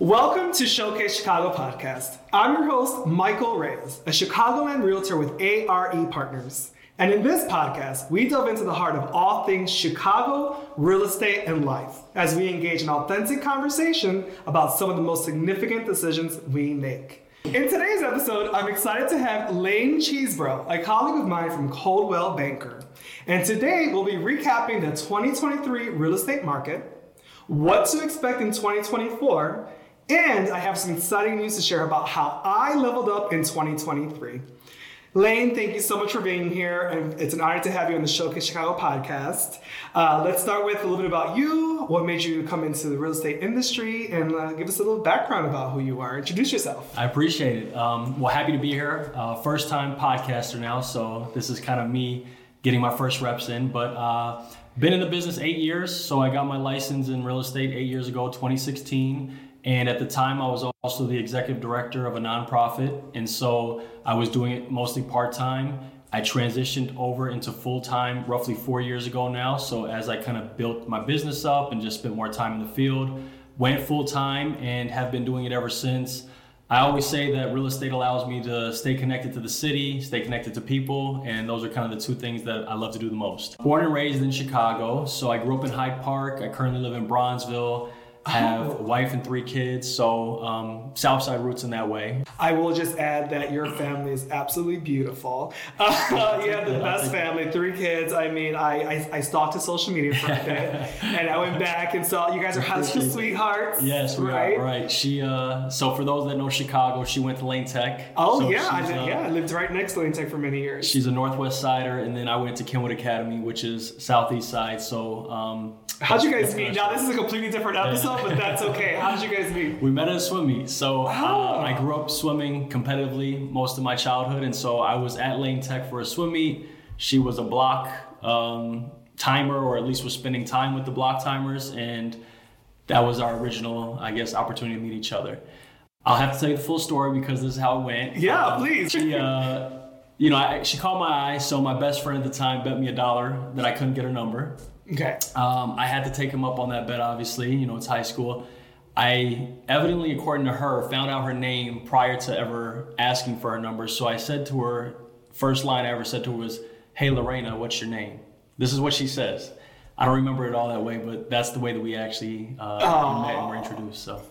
Welcome to Showcase Chicago podcast. I'm your host, Michael Reyes, a Chicagoland realtor with ARE Partners. And in this podcast, we delve into the heart of all things Chicago, real estate, and life as we engage in authentic conversation about some of the most significant decisions we make. In today's episode, I'm excited to have Lane Chesebro, a colleague of mine from Coldwell Banker. And today we'll be recapping the 2023 real estate market, what to expect in 2024, and I have some exciting news to share about how I leveled up in 2023. Lane, thank you so much for being here, and it's an honor to have you on the Showcase Chicago podcast. Uh, let's start with a little bit about you. What made you come into the real estate industry, and uh, give us a little background about who you are. Introduce yourself. I appreciate it. Um, well, happy to be here. Uh, first time podcaster now, so this is kind of me getting my first reps in. But uh, been in the business eight years, so I got my license in real estate eight years ago, 2016 and at the time, I was also the executive director of a nonprofit. And so I was doing it mostly part time. I transitioned over into full time roughly four years ago now. So as I kind of built my business up and just spent more time in the field, went full time and have been doing it ever since. I always say that real estate allows me to stay connected to the city, stay connected to people, and those are kind of the two things that I love to do the most. Born and raised in Chicago, so I grew up in Hyde Park. I currently live in Bronzeville have oh. a wife and three kids, so um, Southside roots in that way. I will just add that your family is absolutely beautiful. Uh, you have the best family, three kids. I mean, I, I, I stalked his social media for a bit, and I went back and saw you guys are high sweethearts. Yes, we right? are. Right. She. Uh, so for those that know Chicago, she went to Lane Tech. Oh so yeah, I, uh, yeah. I lived right next to Lane Tech for many years. She's a Northwest Sider, and then I went to Kenwood Academy, which is Southeast Side. So. Um, How'd you guys meet? Now this is a completely different episode, but that's okay. How did you guys meet? We met at a swim meet. So uh, oh. I grew up swimming competitively most of my childhood, and so I was at Lane Tech for a swim meet. She was a block um, timer, or at least was spending time with the block timers, and that was our original, I guess, opportunity to meet each other. I'll have to tell you the full story because this is how it went. Yeah, uh, please. She, uh, you know, I, she caught my eye, so my best friend at the time bet me a dollar that I couldn't get her number. Okay. Um, I had to take him up on that bet, obviously. You know, it's high school. I evidently, according to her, found out her name prior to ever asking for her number. So I said to her, first line I ever said to her was, Hey, Lorena, what's your name? This is what she says. I don't remember it all that way, but that's the way that we actually uh, met and were introduced. So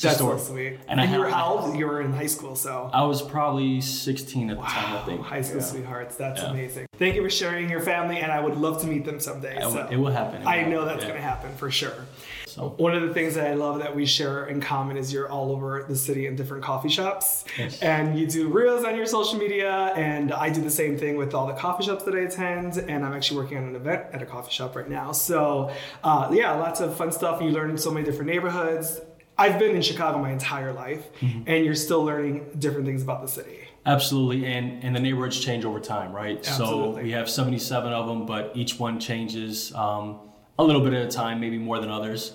that's so sweet. And, and I you were how old? You were in high school, so I was probably 16 at the wow. time. I think high school yeah. sweethearts. That's yeah. amazing. Thank you for sharing your family, and I would love to meet them someday. So. It will happen. It will I know that's yeah. going to happen for sure. So one of the things that I love that we share in common is you're all over the city in different coffee shops, yes. and you do reels on your social media, and I do the same thing with all the coffee shops that I attend, and I'm actually working on an event at a coffee shop right now. So uh, yeah, lots of fun stuff. You learn in so many different neighborhoods I've been in Chicago my entire life, mm-hmm. and you're still learning different things about the city. Absolutely, and and the neighborhoods change over time, right? Absolutely. So we have 77 of them, but each one changes um, a little bit at a time, maybe more than others.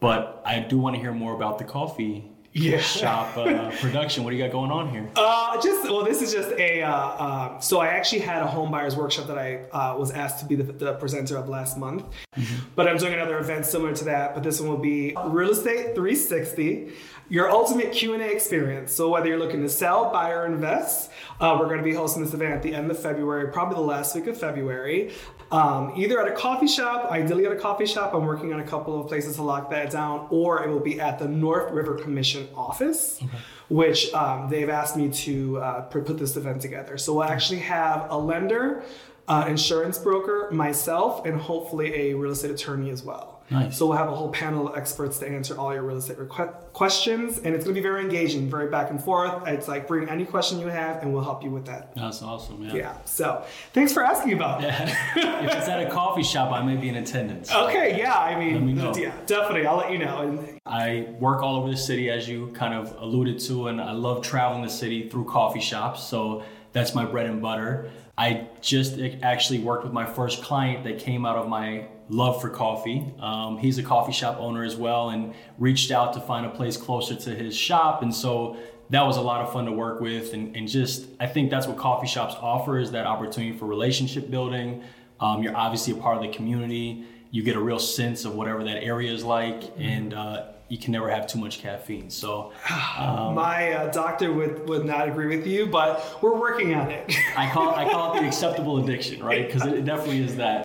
But I do want to hear more about the coffee yeah. shop uh, production. What do you got going on here? Uh, just well, this is just a. Uh, uh, so I actually had a home buyers workshop that I uh, was asked to be the, the, presenter of last month, mm-hmm. but I'm doing another event similar to that. But this one will be real estate 360, your ultimate Q and A experience. So whether you're looking to sell, buy, or invest, uh, we're going to be hosting this event at the end of February, probably the last week of February um, either at a coffee shop, ideally at a coffee shop. I'm working on a couple of places to lock that down, or it will be at the North River Commission office, okay. which um, they've asked me to uh, put this event together. So we'll actually have a lender, uh, insurance broker, myself, and hopefully a real estate attorney as well. Nice. So we'll have a whole panel of experts to answer all your real estate requ- questions, and it's going to be very engaging, very back and forth. It's like bring any question you have, and we'll help you with that. That's awesome. Yeah. Yeah. So thanks for asking about that. if it's at a coffee shop, I may be in attendance. Okay. Yeah. I mean, me yeah, definitely. I'll let you know. And I work all over the city, as you kind of alluded to, and I love traveling the city through coffee shops. So that's my bread and butter. I just actually worked with my first client that came out of my love for coffee. Um, he's a coffee shop owner as well and reached out to find a place closer to his shop. And so that was a lot of fun to work with. And, and just, I think that's what coffee shops offer is that opportunity for relationship building. Um, you're obviously a part of the community. You get a real sense of whatever that area is like. Mm-hmm. And uh, you can never have too much caffeine. So um, my uh, doctor would, would not agree with you, but we're working on it. I call I call it the acceptable addiction, right? Because it definitely is that.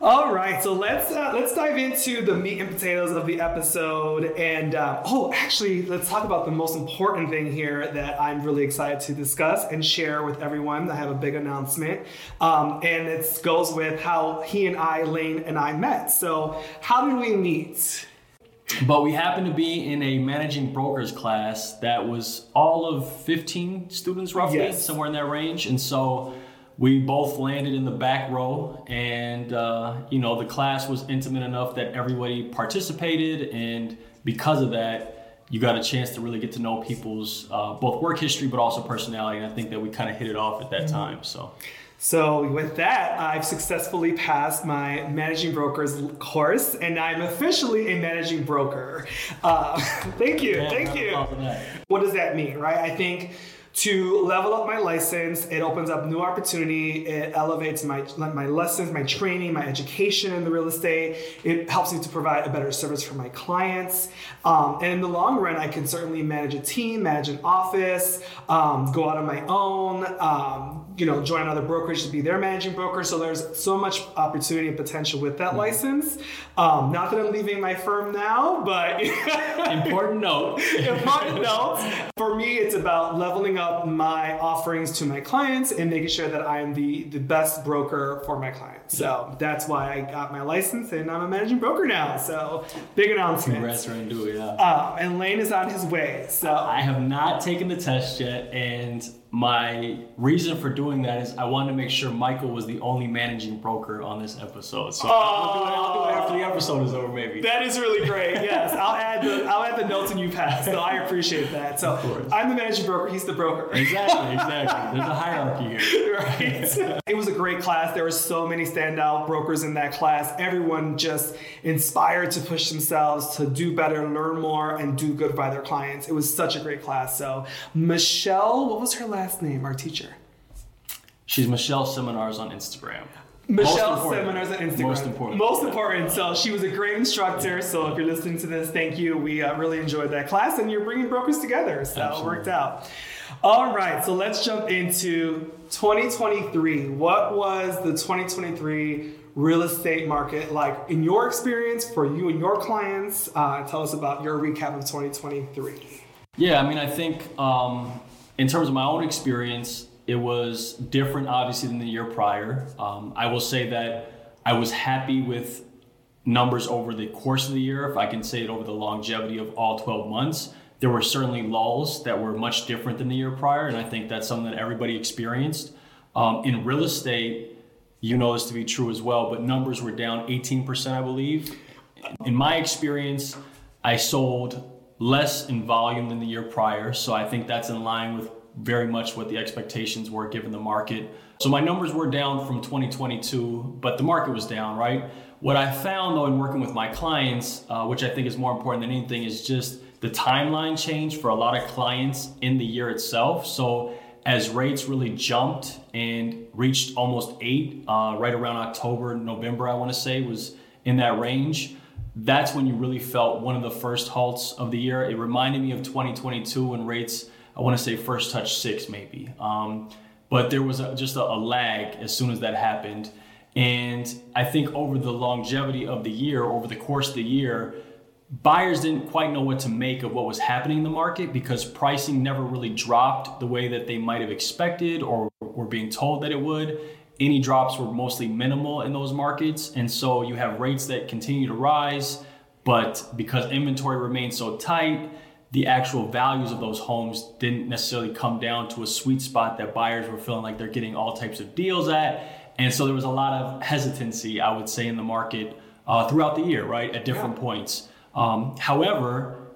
All right, so let's uh, let's dive into the meat and potatoes of the episode, and uh, oh, actually, let's talk about the most important thing here that I'm really excited to discuss and share with everyone. I have a big announcement, um, and it goes with how he and I, Lane and I met. So, how did we meet? But we happened to be in a managing brokers class that was all of 15 students, roughly, yes. somewhere in that range, and so we both landed in the back row and uh, you know the class was intimate enough that everybody participated and because of that you got a chance to really get to know people's uh, both work history but also personality and i think that we kind of hit it off at that mm-hmm. time so so with that, I've successfully passed my managing brokers course, and I'm officially a managing broker. Uh, thank you, yeah, thank you. What does that mean, right? I think to level up my license. It opens up new opportunity. It elevates my my lessons, my training, my education in the real estate. It helps me to provide a better service for my clients. Um, and in the long run, I can certainly manage a team, manage an office, um, go out on my own. Um, you know, join another brokerage to be their managing broker. So there's so much opportunity and potential with that mm-hmm. license. Um, not that I'm leaving my firm now, but important note. important note. For me, it's about leveling up my offerings to my clients and making sure that I am the the best broker for my clients. So that's why I got my license and I'm a managing broker now. So big announcement. Congrats, Randu, yeah. Uh, and Lane is on his way. So I have not taken the test yet, and my reason for doing that is I wanted to make sure Michael was the only managing broker on this episode. So oh, I'll, do it, I'll, do it, after the episode is over, maybe. That is really great. Yes, I'll add the I'll add the notes and you pass. So I appreciate that. So I'm the managing broker. He's the broker. Exactly. Exactly. There's a hierarchy here. right. it was a great class. There were so many standout brokers in that class. Everyone just inspired to push themselves to do better, learn more, and do good by their clients. It was such a great class. So Michelle, what was her last? Last name, our teacher? She's Michelle Seminars on Instagram. Michelle Seminars on Instagram. Most important. Most important. So she was a great instructor. So if you're listening to this, thank you. We uh, really enjoyed that class, and you're bringing brokers together. So Absolutely. it worked out. All right. So let's jump into 2023. What was the 2023 real estate market like in your experience for you and your clients? Uh, tell us about your recap of 2023. Yeah, I mean, I think um, in terms of my own experience, it was different, obviously, than the year prior. Um, I will say that I was happy with numbers over the course of the year, if I can say it over the longevity of all 12 months. There were certainly lulls that were much different than the year prior, and I think that's something that everybody experienced. Um, in real estate, you know this to be true as well, but numbers were down 18%, I believe. In my experience, I sold less in volume than the year prior. So I think that's in line with very much what the expectations were given the market. So my numbers were down from 2022, but the market was down, right? What I found though in working with my clients, uh, which I think is more important than anything, is just the timeline change for a lot of clients in the year itself. So as rates really jumped and reached almost eight, uh, right around October, November, I want to say was in that range that's when you really felt one of the first halts of the year. It reminded me of 2022 when rates, I want to say first touch six maybe. Um, but there was a, just a, a lag as soon as that happened. And I think over the longevity of the year, over the course of the year, buyers didn't quite know what to make of what was happening in the market because pricing never really dropped the way that they might have expected or were being told that it would any drops were mostly minimal in those markets. And so you have rates that continue to rise, but because inventory remains so tight, the actual values of those homes didn't necessarily come down to a sweet spot that buyers were feeling like they're getting all types of deals at. And so there was a lot of hesitancy, I would say, in the market uh, throughout the year, right, at different yeah. points. Um, however,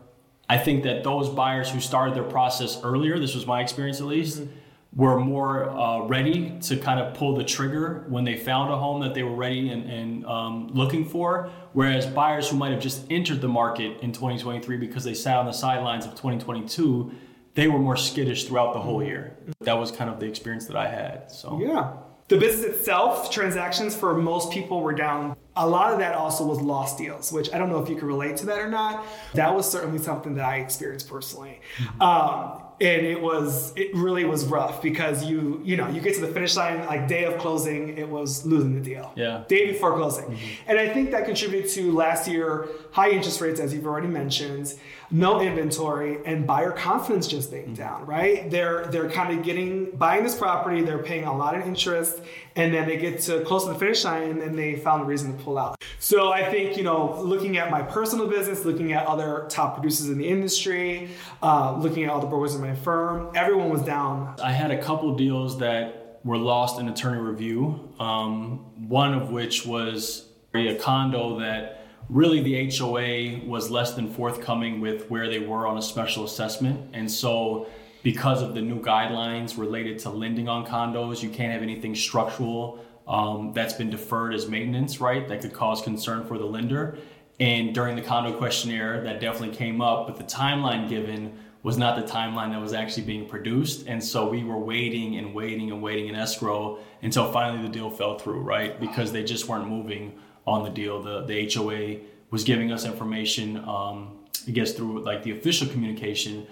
I think that those buyers who started their process earlier, this was my experience at least, mm-hmm were more uh, ready to kind of pull the trigger when they found a home that they were ready and, and um, looking for. Whereas buyers who might have just entered the market in 2023 because they sat on the sidelines of 2022, they were more skittish throughout the whole year. That was kind of the experience that I had. So yeah, the business itself, transactions for most people were down a lot of that also was lost deals, which I don't know if you can relate to that or not. That was certainly something that I experienced personally. Mm-hmm. Um, and it was it really was rough because you you know you get to the finish line like day of closing it was losing the deal yeah day before closing mm-hmm. and i think that contributed to last year high interest rates as you've already mentioned no inventory and buyer confidence just being mm-hmm. down right they're they're kind of getting buying this property they're paying a lot of interest and then they get to close to the finish line and then they found a reason to pull out so i think you know looking at my personal business looking at other top producers in the industry uh, looking at all the brokers in my firm everyone was down i had a couple deals that were lost in attorney review um, one of which was a condo that really the HOA was less than forthcoming with where they were on a special assessment. And so, because of the new guidelines related to lending on condos, you can't have anything structural um, that's been deferred as maintenance, right? That could cause concern for the lender. And during the condo questionnaire, that definitely came up, but the timeline given was not the timeline that was actually being produced. And so we were waiting and waiting and waiting in escrow until finally the deal fell through, right? Because they just weren't moving on the deal. The the HOA was giving us information, um, I guess through like the official communication,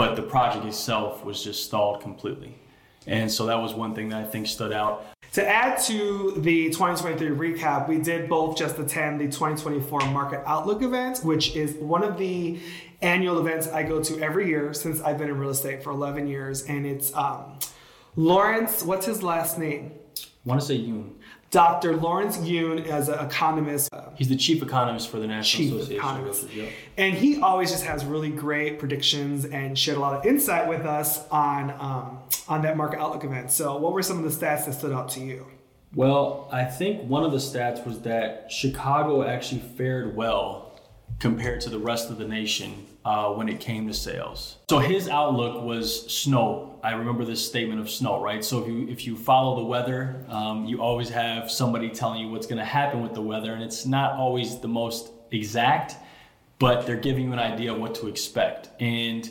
but the project itself was just stalled completely. And so that was one thing that I think stood out. To add to the 2023 recap, we did both just attend the 2024 Market Outlook event, which is one of the annual events I go to every year since I've been in real estate for 11 years. And it's um, Lawrence, what's his last name? I want to say Yun. Dr. Lawrence Yun as an economist. He's the chief economist for the National chief Association. Economist. Yep. And he always just has really great predictions and shared a lot of insight with us on um, on that market outlook event. So, what were some of the stats that stood out to you? Well, I think one of the stats was that Chicago actually fared well compared to the rest of the nation uh, when it came to sales. So his outlook was snow. I remember this statement of snow, right? So if you if you follow the weather, um, you always have somebody telling you what's going to happen with the weather, and it's not always the most exact, but they're giving you an idea of what to expect. And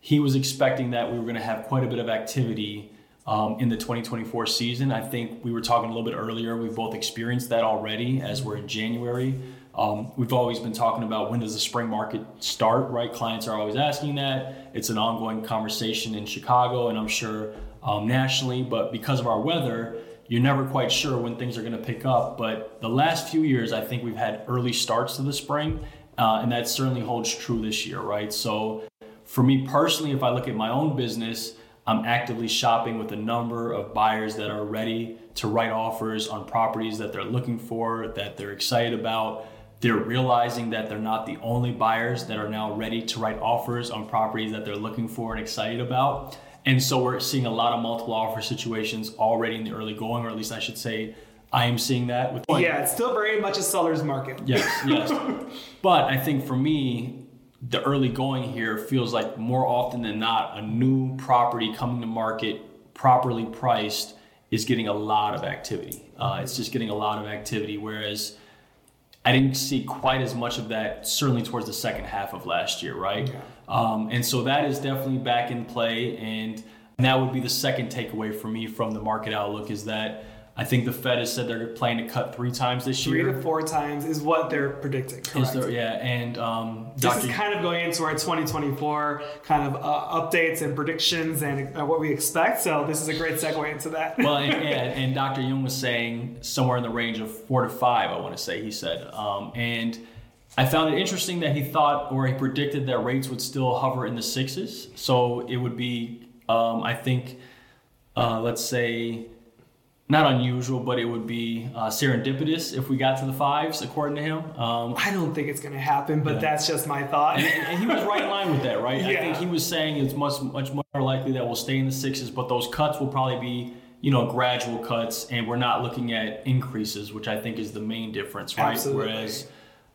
he was expecting that we were going to have quite a bit of activity. Um, in the 2024 season, I think we were talking a little bit earlier. We've both experienced that already as we're in January. Um, we've always been talking about when does the spring market start, right? Clients are always asking that. It's an ongoing conversation in Chicago and I'm sure um, nationally, but because of our weather, you're never quite sure when things are going to pick up. But the last few years, I think we've had early starts to the spring, uh, and that certainly holds true this year, right? So for me personally, if I look at my own business, I'm actively shopping with a number of buyers that are ready to write offers on properties that they're looking for, that they're excited about. They're realizing that they're not the only buyers that are now ready to write offers on properties that they're looking for and excited about. And so we're seeing a lot of multiple offer situations already in the early going, or at least I should say, I am seeing that with. Yeah, it's still very much a seller's market. Yes, yes. but I think for me, the early going here feels like more often than not, a new property coming to market properly priced is getting a lot of activity. Uh, it's just getting a lot of activity, whereas I didn't see quite as much of that, certainly towards the second half of last year, right? Yeah. Um, and so that is definitely back in play. And that would be the second takeaway for me from the market outlook is that I think the Fed has said they're planning to cut three times this three year. Three to four times is what they're predicting. Correct. There, yeah, and um, this Dr. is kind of going into our 2024 kind of uh, updates and predictions and uh, what we expect. So this is a great segue into that. well, and, and, and, Dr. Yun was saying somewhere in the range of four to five. I want to say he said, um, and I found it interesting that he thought or he predicted that rates would still hover in the sixes. So it would be, um, I think, uh, let's say not unusual, but it would be uh, serendipitous if we got to the fives, according to him. Um, I don't think it's going to happen, but yeah. that's just my thought. and, and, he was right in line with that, right? Yeah. I think he was saying it's much much more likely that we'll stay in the sixes, but those cuts will probably be you know gradual cuts, and we're not looking at increases, which I think is the main difference, right? Absolutely. Whereas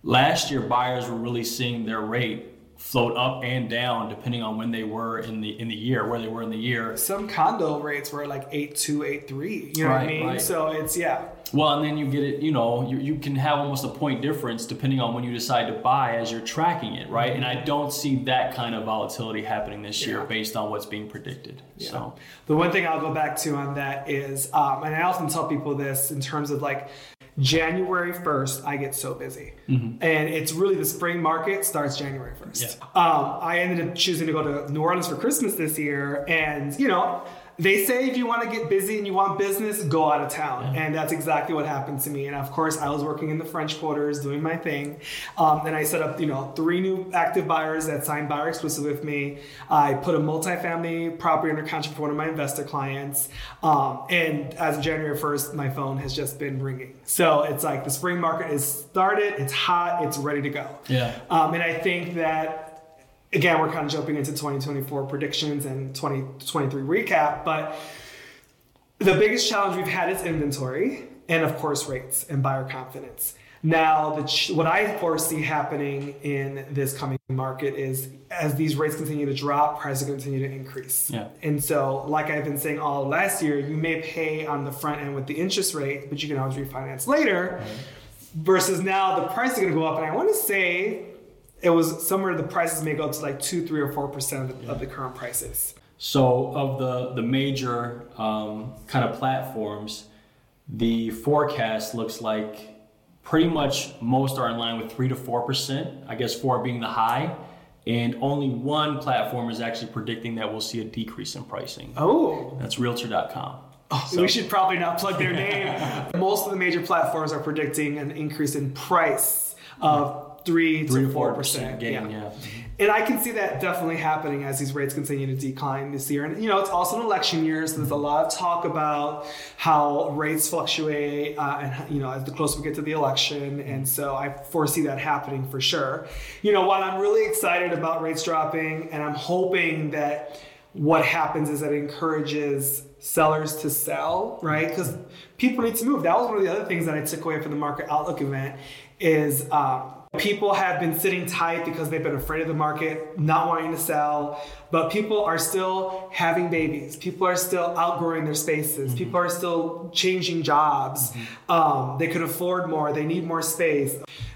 last year buyers were really seeing their rate float up and down depending on when they were in the in the year, where they were in the year. Some condo rates were like eight two, eight three. You know right, what I mean? Right. So it's yeah. Well, and then you get it. You know, you, you can have almost a point difference depending on when you decide to buy as you're tracking it, right? Mm-hmm. And I don't see that kind of volatility happening this yeah. year based on what's being predicted. Yeah. So the one thing I'll go back to on that is, um, and I often tell people this in terms of like January 1st, I get so busy. Mm-hmm. And it's really the spring market starts January 1st. Yeah. Um, I ended up choosing to go to New Orleans for Christmas this year. And, you know, they say if you want to get busy and you want business, go out of town. And that's exactly what happened to me. And of course, I was working in the French quarters doing my thing. Um, and I set up, you know, three new active buyers that signed buyer exclusive with me. I put a multifamily property under contract for one of my investor clients. Um, and as of January 1st, my phone has just been ringing. So it's like the spring market is started, it's hot, it's ready to go. Yeah. Um, and I think that again, we're kind of jumping into 2024 predictions and 2023 recap, but the biggest challenge we've had is inventory and, of course, rates and buyer confidence. Now, the ch- what I foresee happening in this coming market is as these rates continue to drop, prices continue to increase. Yeah. And so, like I've been saying all last year, you may pay on the front end with the interest rate, but you can always refinance later. Versus now, the price is going to go up, and I want to say it was somewhere the prices may go up to like two, three, or four percent of, the- of the current prices. So, of the the major um, kind of platforms, the forecast looks like pretty much most are in line with three to four percent. I guess four being the high, and only one platform is actually predicting that we'll see a decrease in pricing. Oh, That's Realtor.com. we should probably not plug their name. Most of the major platforms are predicting an increase in price of three, Three to four percent. gain. Yeah. And I can see that definitely happening as these rates continue to decline this year. And you know, it's also an election year, so there's a lot of talk about how rates fluctuate, uh, and you know, as the closer we get to the election. And so I foresee that happening for sure. You know, while I'm really excited about rates dropping, and I'm hoping that what happens is that it encourages sellers to sell, right? Because people need to move. That was one of the other things that I took away from the market outlook event is. Um, People have been sitting tight because they've been afraid of the market, not wanting to sell, but people are still having babies. People are still outgrowing their spaces. People are still changing jobs. Um, they could afford more. They need more space.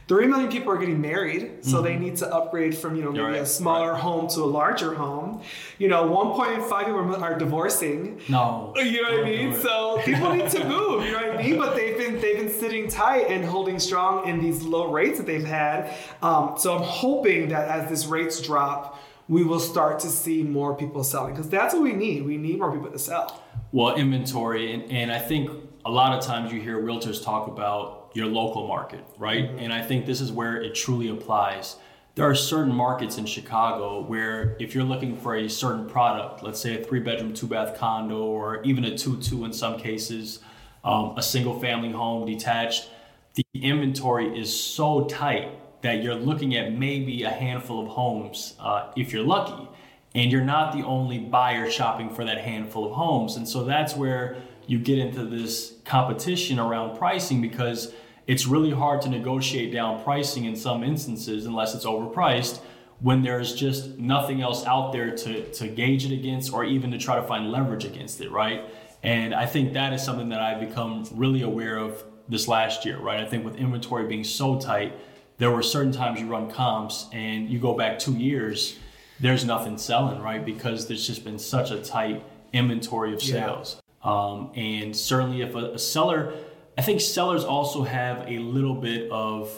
Three million people are getting married, so they need to upgrade from you know maybe Right, a smaller home to a larger home. You know, 1.5 people are divorcing. No. You know what I mean? So people need to move. You know what I mean? But they've been they've been sitting tight and holding strong in these low rates that they've had. Um, so I'm hoping that as these rates drop, we will start to see more people selling because that's what we need. We need more people to sell. Well, inventory, and, and I think a lot of times you hear realtors talk about your local market, right? And I think this is where it truly applies. There are certain markets in Chicago where if you're looking for a certain product, let's say a three bedroom, two bath condo, or even a two two in some cases, um, a single family home detached, the inventory is so tight that you're looking at maybe a handful of homes uh, if you're lucky and you're not the only buyer shopping for that handful of homes and so that's where you get into this competition around pricing because it's really hard to negotiate down pricing in some instances unless it's overpriced when there's just nothing else out there to, to gauge it against or even to try to find leverage against it right and i think that is something that i've become really aware of this last year right i think with inventory being so tight there were certain times you run comps and you go back two years, there's nothing selling, right? Because there's just been such a tight inventory of Yeah. sales. Um, and certainly, if a, a seller, I think sellers also have a little bit of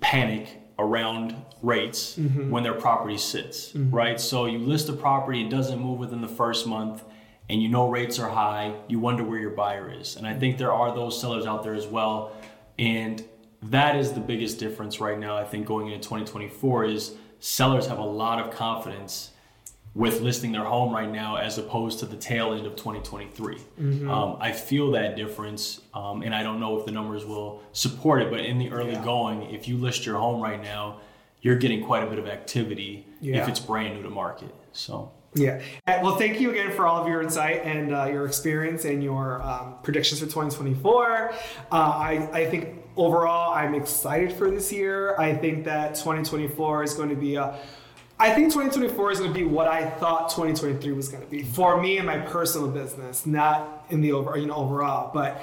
panic around rates mm-hmm. when their property sits, mm-hmm. right? So you list a property, it doesn't move within the first month, and you know rates are high, you wonder where your buyer is. And I think there are those sellers out there as well. And that is the biggest difference right now, I think, going into 2024 is sellers have a lot of confidence with listing their home right now as opposed to the tail end of 2023. Um, I feel that difference, um, and I don't know if the numbers will support it, but in the early Yeah. going, if you list your home right now, you're getting quite a bit of activity Yeah. if it's brand new to market. So. Yeah. Uh, Well, thank you again for all of your insight and uh, your experience and your um, predictions for 2024. Uh, I, I think overall, I'm excited for this year. I think that 2024 is going to be a I think 2024 is going to be what I thought 2023 was going to be for me and my personal business, not in the over, you know, overall. But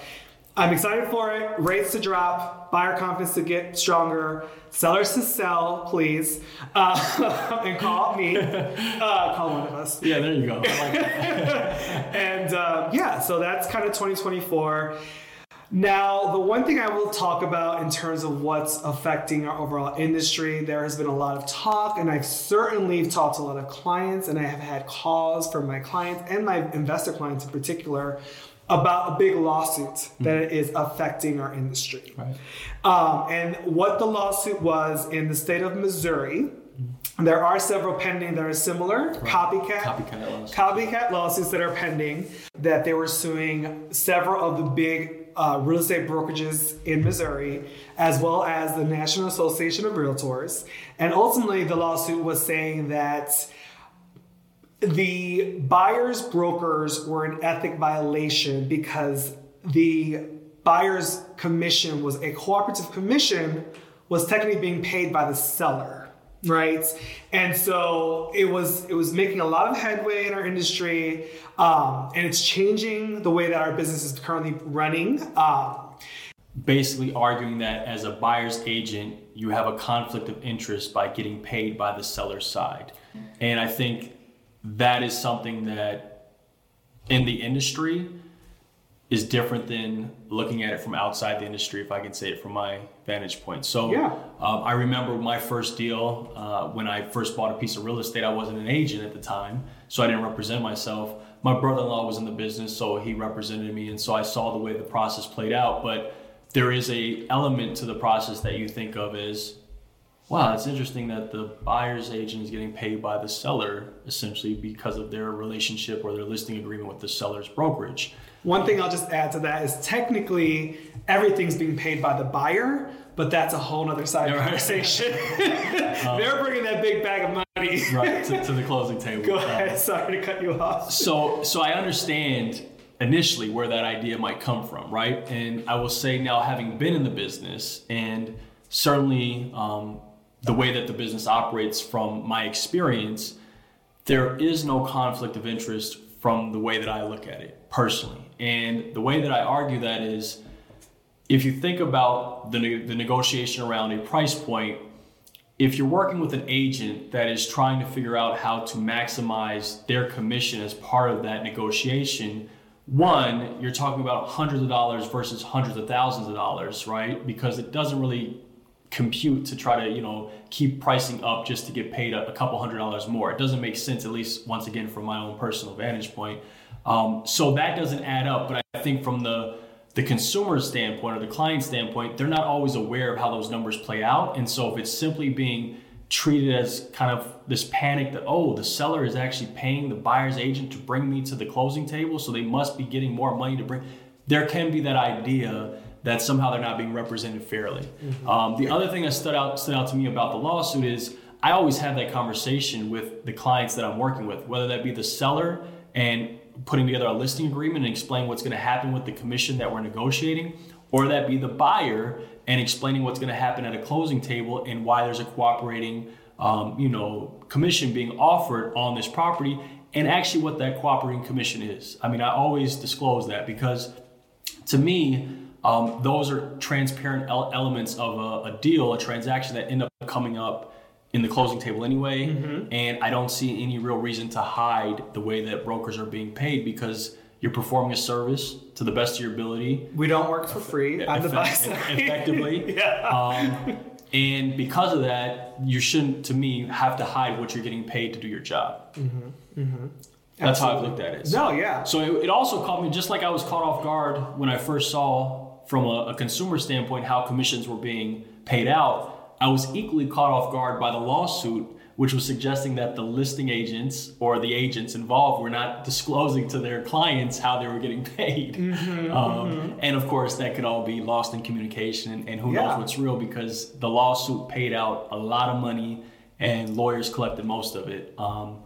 I'm excited for it. Rates to drop, buyer confidence to get stronger, sellers to sell, please, uh, and call me. Uh, call one of us. Yeah, there you go. I like that. And uh, yeah, so that's kind of 2024. Now, the one thing I will talk about in terms of what's affecting our overall industry, there has been a lot of talk, and I've certainly talked to a lot of clients, and I have had calls from my clients and my investor clients in particular about a big lawsuit that is affecting our industry. Right. Um, and what the lawsuit was in the state of Missouri, there are several pending that are similar, copycat, Copycat lawsuits. copycat lawsuits that are pending that they were suing several of the big uh, real estate brokerages in Missouri, as well as the National Association of Realtors. And ultimately, the lawsuit was saying that the buyer's brokers were an ethic violation because the buyer's commission was a cooperative commission was technically being paid by the seller right and so it was it was making a lot of headway in our industry um, and it's changing the way that our business is currently running um, basically arguing that as a buyer's agent, you have a conflict of interest by getting paid by the seller's side. And I think that is something that in the industry is different than looking at it from outside the industry, if I can say it from my vantage point. So Yeah. um, I remember my first deal uh, when I first bought a piece of real estate. I wasn't an agent at the time, so I didn't represent myself. My brother-in-law was in the business, so he represented me, and so I saw the way the process played out. But there is a element to the process that you think of as, wow, it's interesting that the buyer's agent is getting paid by the seller essentially because of their relationship or their listing agreement with the seller's brokerage. One thing I'll just add to that is technically everything's being paid by the buyer, but that's a whole other side right. conversation. They're bringing that big bag of money. Right to, to the closing table. Go ahead. Sorry to cut you off. so so I understand initially where that idea might come from, right? And I will say now, having been in the business and certainly um, the way that the business operates from my experience, there is no conflict of interest from the way that I look at it personally. And the way that I argue that is if you think about the, ne- the negotiation around a price point, if you're working with an agent that is trying to figure out how to maximize their commission as part of that negotiation, one, you're talking about hundreds of dollars versus hundreds of thousands of dollars, right? Because it doesn't really compute to try to, you know, keep pricing up just to get paid a, a couple hundred dollars more. It doesn't make sense, at least once again from my own personal vantage point. Um, so that doesn't add up. But I think from the the consumer standpoint or the client standpoint, they're not always aware of how those numbers play out. And so if it's simply being treated as kind of this panic that, oh, the seller is actually paying the buyer's agent to bring me to the closing table, so they must be getting more money to bring, there can be that idea that somehow they're not being represented fairly. Um, the other thing that stood out stood out to me about the lawsuit is I always have that conversation with the clients that I'm working with, whether that be the seller and putting together a listing agreement and explain what's going to happen with the commission that we're negotiating, or that be the buyer and explaining what's going to happen at a closing table and why there's a cooperating, um, you know, commission being offered on this property, and actually what that cooperating commission is. I mean, I always disclose that because to me, um, those are transparent elements of a, a deal, a transaction that end up coming up in the closing table anyway. Mm-hmm. And I don't see any real reason to hide the way that brokers are being paid because you're performing a service to the best of your ability. We don't work for free on the buy effect- side. effectively. yeah. Um, and because of that, you shouldn't, to me, have to hide what you're getting paid to do your job. Mm-hmm, mm-hmm. That's how I've looked at it. No, yeah. So it, it also caught me, just like I was caught off guard when I first saw, from a, a consumer standpoint, how commissions were being paid out. I was equally caught off guard by the lawsuit, which was suggesting that the listing agents or the agents involved were not disclosing to their clients how they were getting paid. Mm-hmm, um, And of course, that could all be lost in communication, and, and who Yeah. knows what's real because the lawsuit paid out a lot of money and lawyers collected most of it. Um,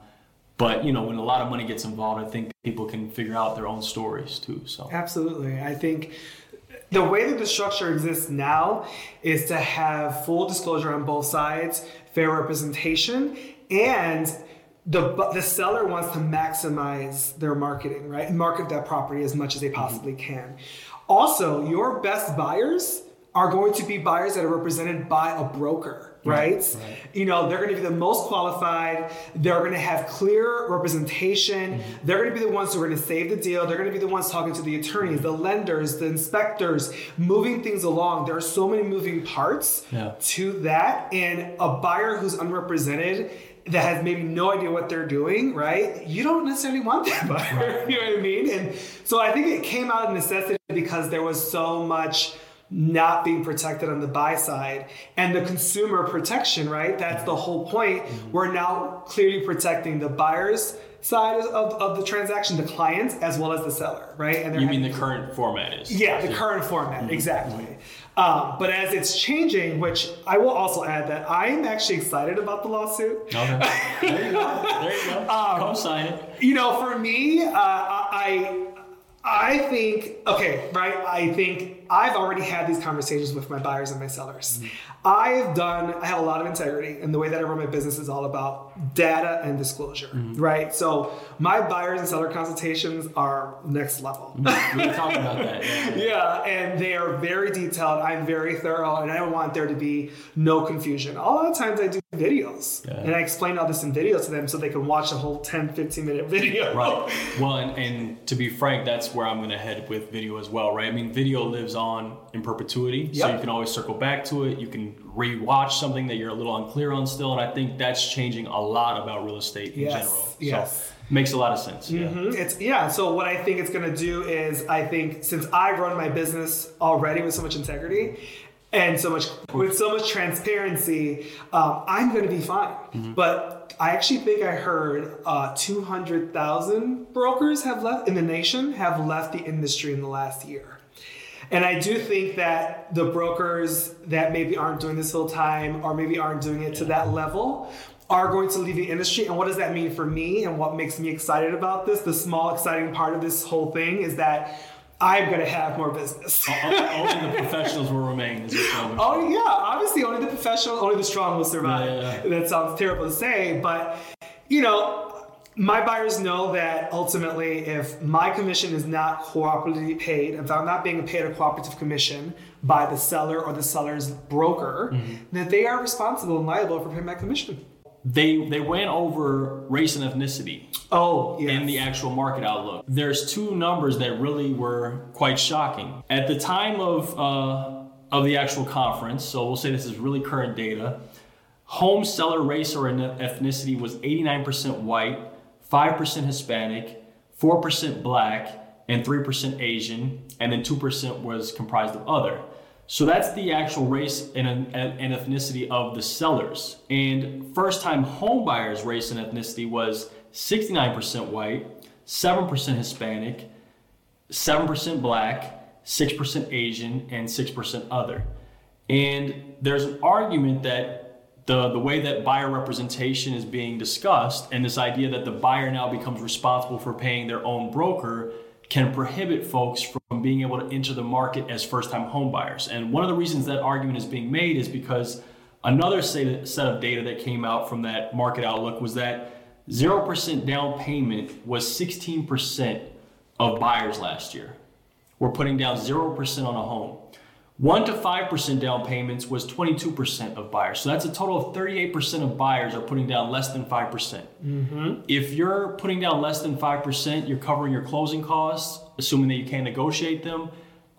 but you know, when a lot of money gets involved, I think people can figure out their own stories too. So Absolutely. I think the way that the structure exists now is to have full disclosure on both sides, fair representation, and the the seller wants to maximize their marketing, right? Market that property as much as they possibly can. Also, your best buyers are going to be buyers that are represented by a broker. Right? right. You know, they're going to be the most qualified. They're going to have clear representation. Mm-hmm. They're going to be the ones who are going to save the deal. They're going to be the ones talking to the attorneys, the lenders, the inspectors, moving things along. There are so many moving parts Yeah. to that, and a buyer who's unrepresented that has maybe no idea what they're doing, right? You don't necessarily want that buyer. you know what I mean? And so I think it came out of necessity because there was so much not being protected on the buy side and the consumer protection, right? That's the whole point. We're now clearly protecting the buyer's side of, of the transaction, the clients, as well as the seller, right? And You mean the current format is? yeah, the current format, exactly. Um, but as it's changing, which I will also add that I am actually excited about the lawsuit. Okay. There you go. There you go. Um, Come sign it. You know, for me, uh, I I think okay, right? I think I've already had these conversations with my buyers and my sellers. Mm-hmm. I've done. I have a lot of integrity, and the way that I run my business is all about data and disclosure, mm-hmm. right? So my buyers and seller consultations are next level. Mm-hmm. We were talking about that. Yeah. Yeah, and they are very detailed. I'm very thorough, and I don't want there to be no confusion. A lot of times I do videos, Yeah. and I explain all this in videos to them so they can watch a whole 10, 15 minute video. Right. Well, and, and to be frank, that's where I'm going to head with video as well, right? I mean, video lives on in perpetuity, so you can always circle back to it. You can rewatch something that you're a little unclear on still, and I think that's changing a lot about real estate in Yes, general. yes. So makes a lot of sense. Yeah. Mhm. It's yeah. So what I think it's going to do is I think since I run my business already with so much integrity and so much with so much transparency, um, I'm going to be fine. But I actually think I heard uh, 200,000 brokers have left in the nation have left the industry in the last year. And I do think that the brokers that maybe aren't doing this full time or maybe aren't doing it to that level are going to leave the industry. And what does that mean for me? And what makes me excited about this? The small, exciting part of this whole thing is that I'm going to have more business. Only the professionals will remain. Is Oh yeah, obviously only the professional, only the strong will survive. Yeah, yeah, That sounds terrible to say, but you know, my buyers know that ultimately, if my commission is not cooperatively paid, if I'm not being paid a cooperative commission by the seller or the seller's broker, Mm-hmm. that they are responsible and liable for paying my commission. They they went over race and ethnicity Oh, yeah. in the actual market outlook. There's two numbers that really were quite shocking. At the time of uh, of the actual conference, so we'll say this is really current data. Home seller race or ethnicity was 89% white, 5% Hispanic, 4% black, and 3% Asian, and then 2% was comprised of other. So that's the actual race and, and ethnicity of the sellers. And first time home buyers' race and ethnicity was 69% white, 7% Hispanic, 7% black, 6% Asian, and 6% other. And there's an argument that the, the way that buyer representation is being discussed and this idea that the buyer now becomes responsible for paying their own broker can prohibit folks from being able to enter the market as first time home buyers. And one of the reasons that argument is being made is because another set of data that came out from that market outlook was that 0% down payment was 16% of buyers last year. We're putting down 0% on a home. 1 to 5% down payments was 22% of buyers. So that's a total of 38% of buyers are putting down less than 5%. percent mm-hmm. If you're putting down less than 5%, you're covering your closing costs, assuming that you can negotiate them.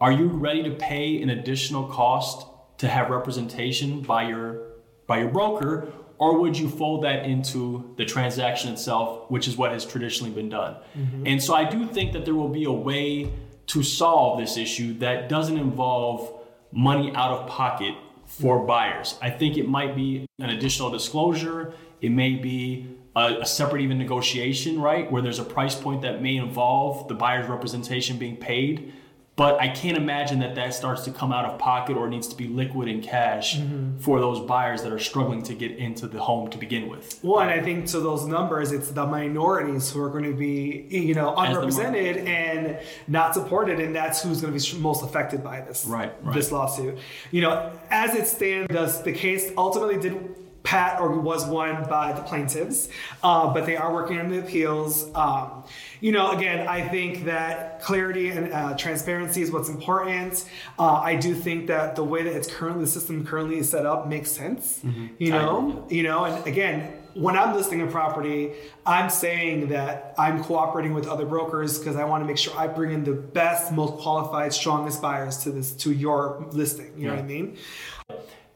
Are you ready to pay an additional cost to have representation by your by your broker or would you fold that into the transaction itself, which is what has traditionally been done? Mm-hmm. And so I do think that there will be a way to solve this issue that doesn't involve money out of pocket for buyers. I think it might be an additional disclosure. It may be a, a separate even negotiation, right? Where there's a price point that may involve the buyer's representation being paid. But I can't imagine that that starts to come out of pocket or needs to be liquid in cash mm-hmm. for those buyers that are struggling to get into the home to begin with. Well, and I think to those numbers, it's the minorities who are going to be, you know, unrepresented and not supported, and that's who's going to be most affected by this Right, right. this lawsuit. You know, as it stands, does the case ultimately did Pat or was won by the plaintiffs, uh, but they are working on the appeals. Um, you know, again, I think that clarity and uh, transparency is what's important. Uh, I do think that the way that it's currently the system currently is set up makes sense. Mm-hmm. You know, you know, and again, when I'm listing a property, I'm saying that I'm cooperating with other brokers because I want to make sure I bring in the best, most qualified, strongest buyers to this to your listing. You yeah. know what I mean?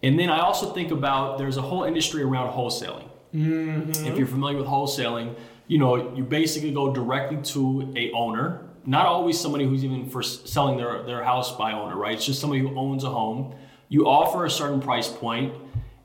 And then I also think about there's a whole industry around wholesaling. Mm-hmm. If you're familiar with wholesaling, you know you basically go directly to a owner, not always somebody who's even for selling their their house by owner, right? It's just somebody who owns a home. You offer a certain price point,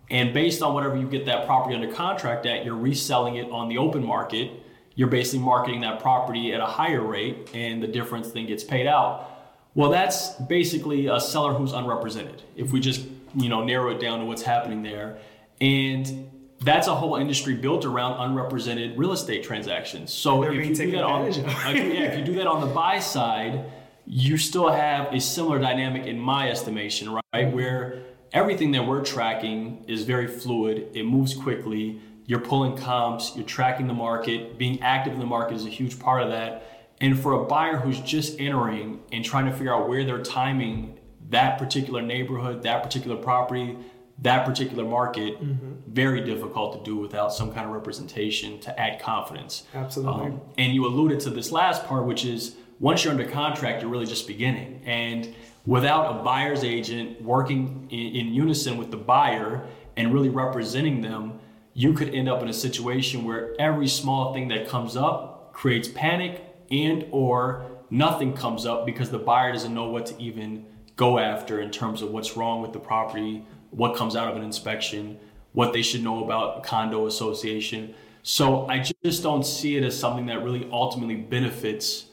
and based on whatever you get that property under contract at, you're reselling it on the open market. You're basically marketing that property at a higher rate, and the difference then gets paid out. Well, that's basically a seller who's unrepresented. If we just you know narrow it down to what's happening there. And that's a whole industry built around unrepresented real estate transactions. So if you do that on yeah, if you do that on the buy side you still have a similar dynamic in my estimation right? Where everything that we're tracking is very fluid. It moves quickly. You're pulling comps. You're tracking the market. Being active in the market is a huge part of that. And for a buyer who's just entering and trying to figure out where they're timing that particular neighborhood, that particular property, that particular market, mm-hmm. very difficult to do without some kind of representation to add confidence. Absolutely. Um, and you alluded to this last part, which is once you're under contract, you're really just beginning. And without a buyer's agent working in, in unison with the buyer and really representing them, you could end up in a situation where every small thing that comes up creates panic and or nothing comes up because the buyer doesn't know what to even go after in terms of what's wrong with the property, what comes out of an inspection, what they should know about condo association. So I just don't see it as something that really ultimately benefits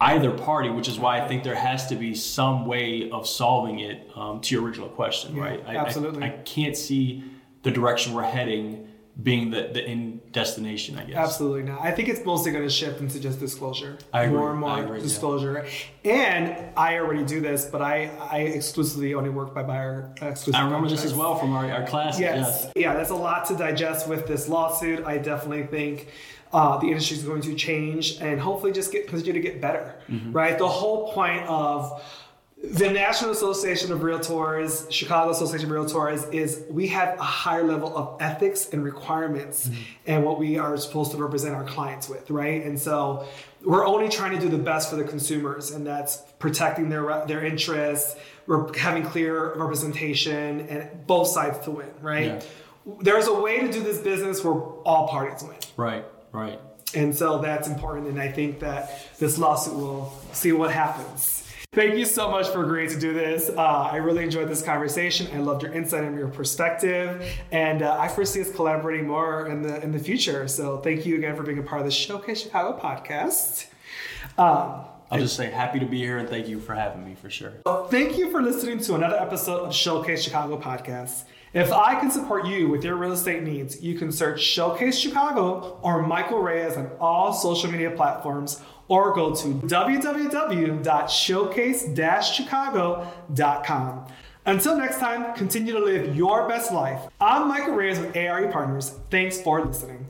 either party, which is why I think there has to be some way of solving it. Um, to your original question, yeah, right? I, absolutely. I, I can't see the direction we're heading being the, the in destination, I guess. Absolutely not. I think it's mostly going to shift into just disclosure. I agree. More and more agree, disclosure. Yeah. And I already do this, but I, I exclusively only work by buyer exclusive. I remember contracts. this as well from our, our class. Yes. yes. Yeah, that's a lot to digest with this lawsuit. I definitely think uh, the industry is going to change and hopefully just get continue to get better. Mm-hmm. Right? The whole point of the National Association of Realtors, Chicago Association of Realtors, is we have a higher level of ethics and requirements mm-hmm. and what we are supposed to represent our clients with, right? And so we're only trying to do the best for the consumers, and that's protecting their their interests, we're having clear representation, and both sides to win, right? Yeah. There's a way to do this business where all parties win. Right, right. And so that's important, and I think that this lawsuit will see what happens. Thank you so much for agreeing to do this. Uh, I really enjoyed this conversation. I loved your insight and your perspective, and uh, I foresee us collaborating more in the in the future. So thank you again for being a part of the Showcase Chicago podcast. Um, I'll just say happy to be here and thank you for having me for sure. Well, thank you for listening to another episode of Showcase Chicago podcast. If I can support you with your real estate needs, you can search Showcase Chicago or Michael Reyes on all social media platforms or go to www.showcase-chicago.com. Until next time, continue to live your best life. I'm Michael Reyes with ARE Partners. Thanks for listening.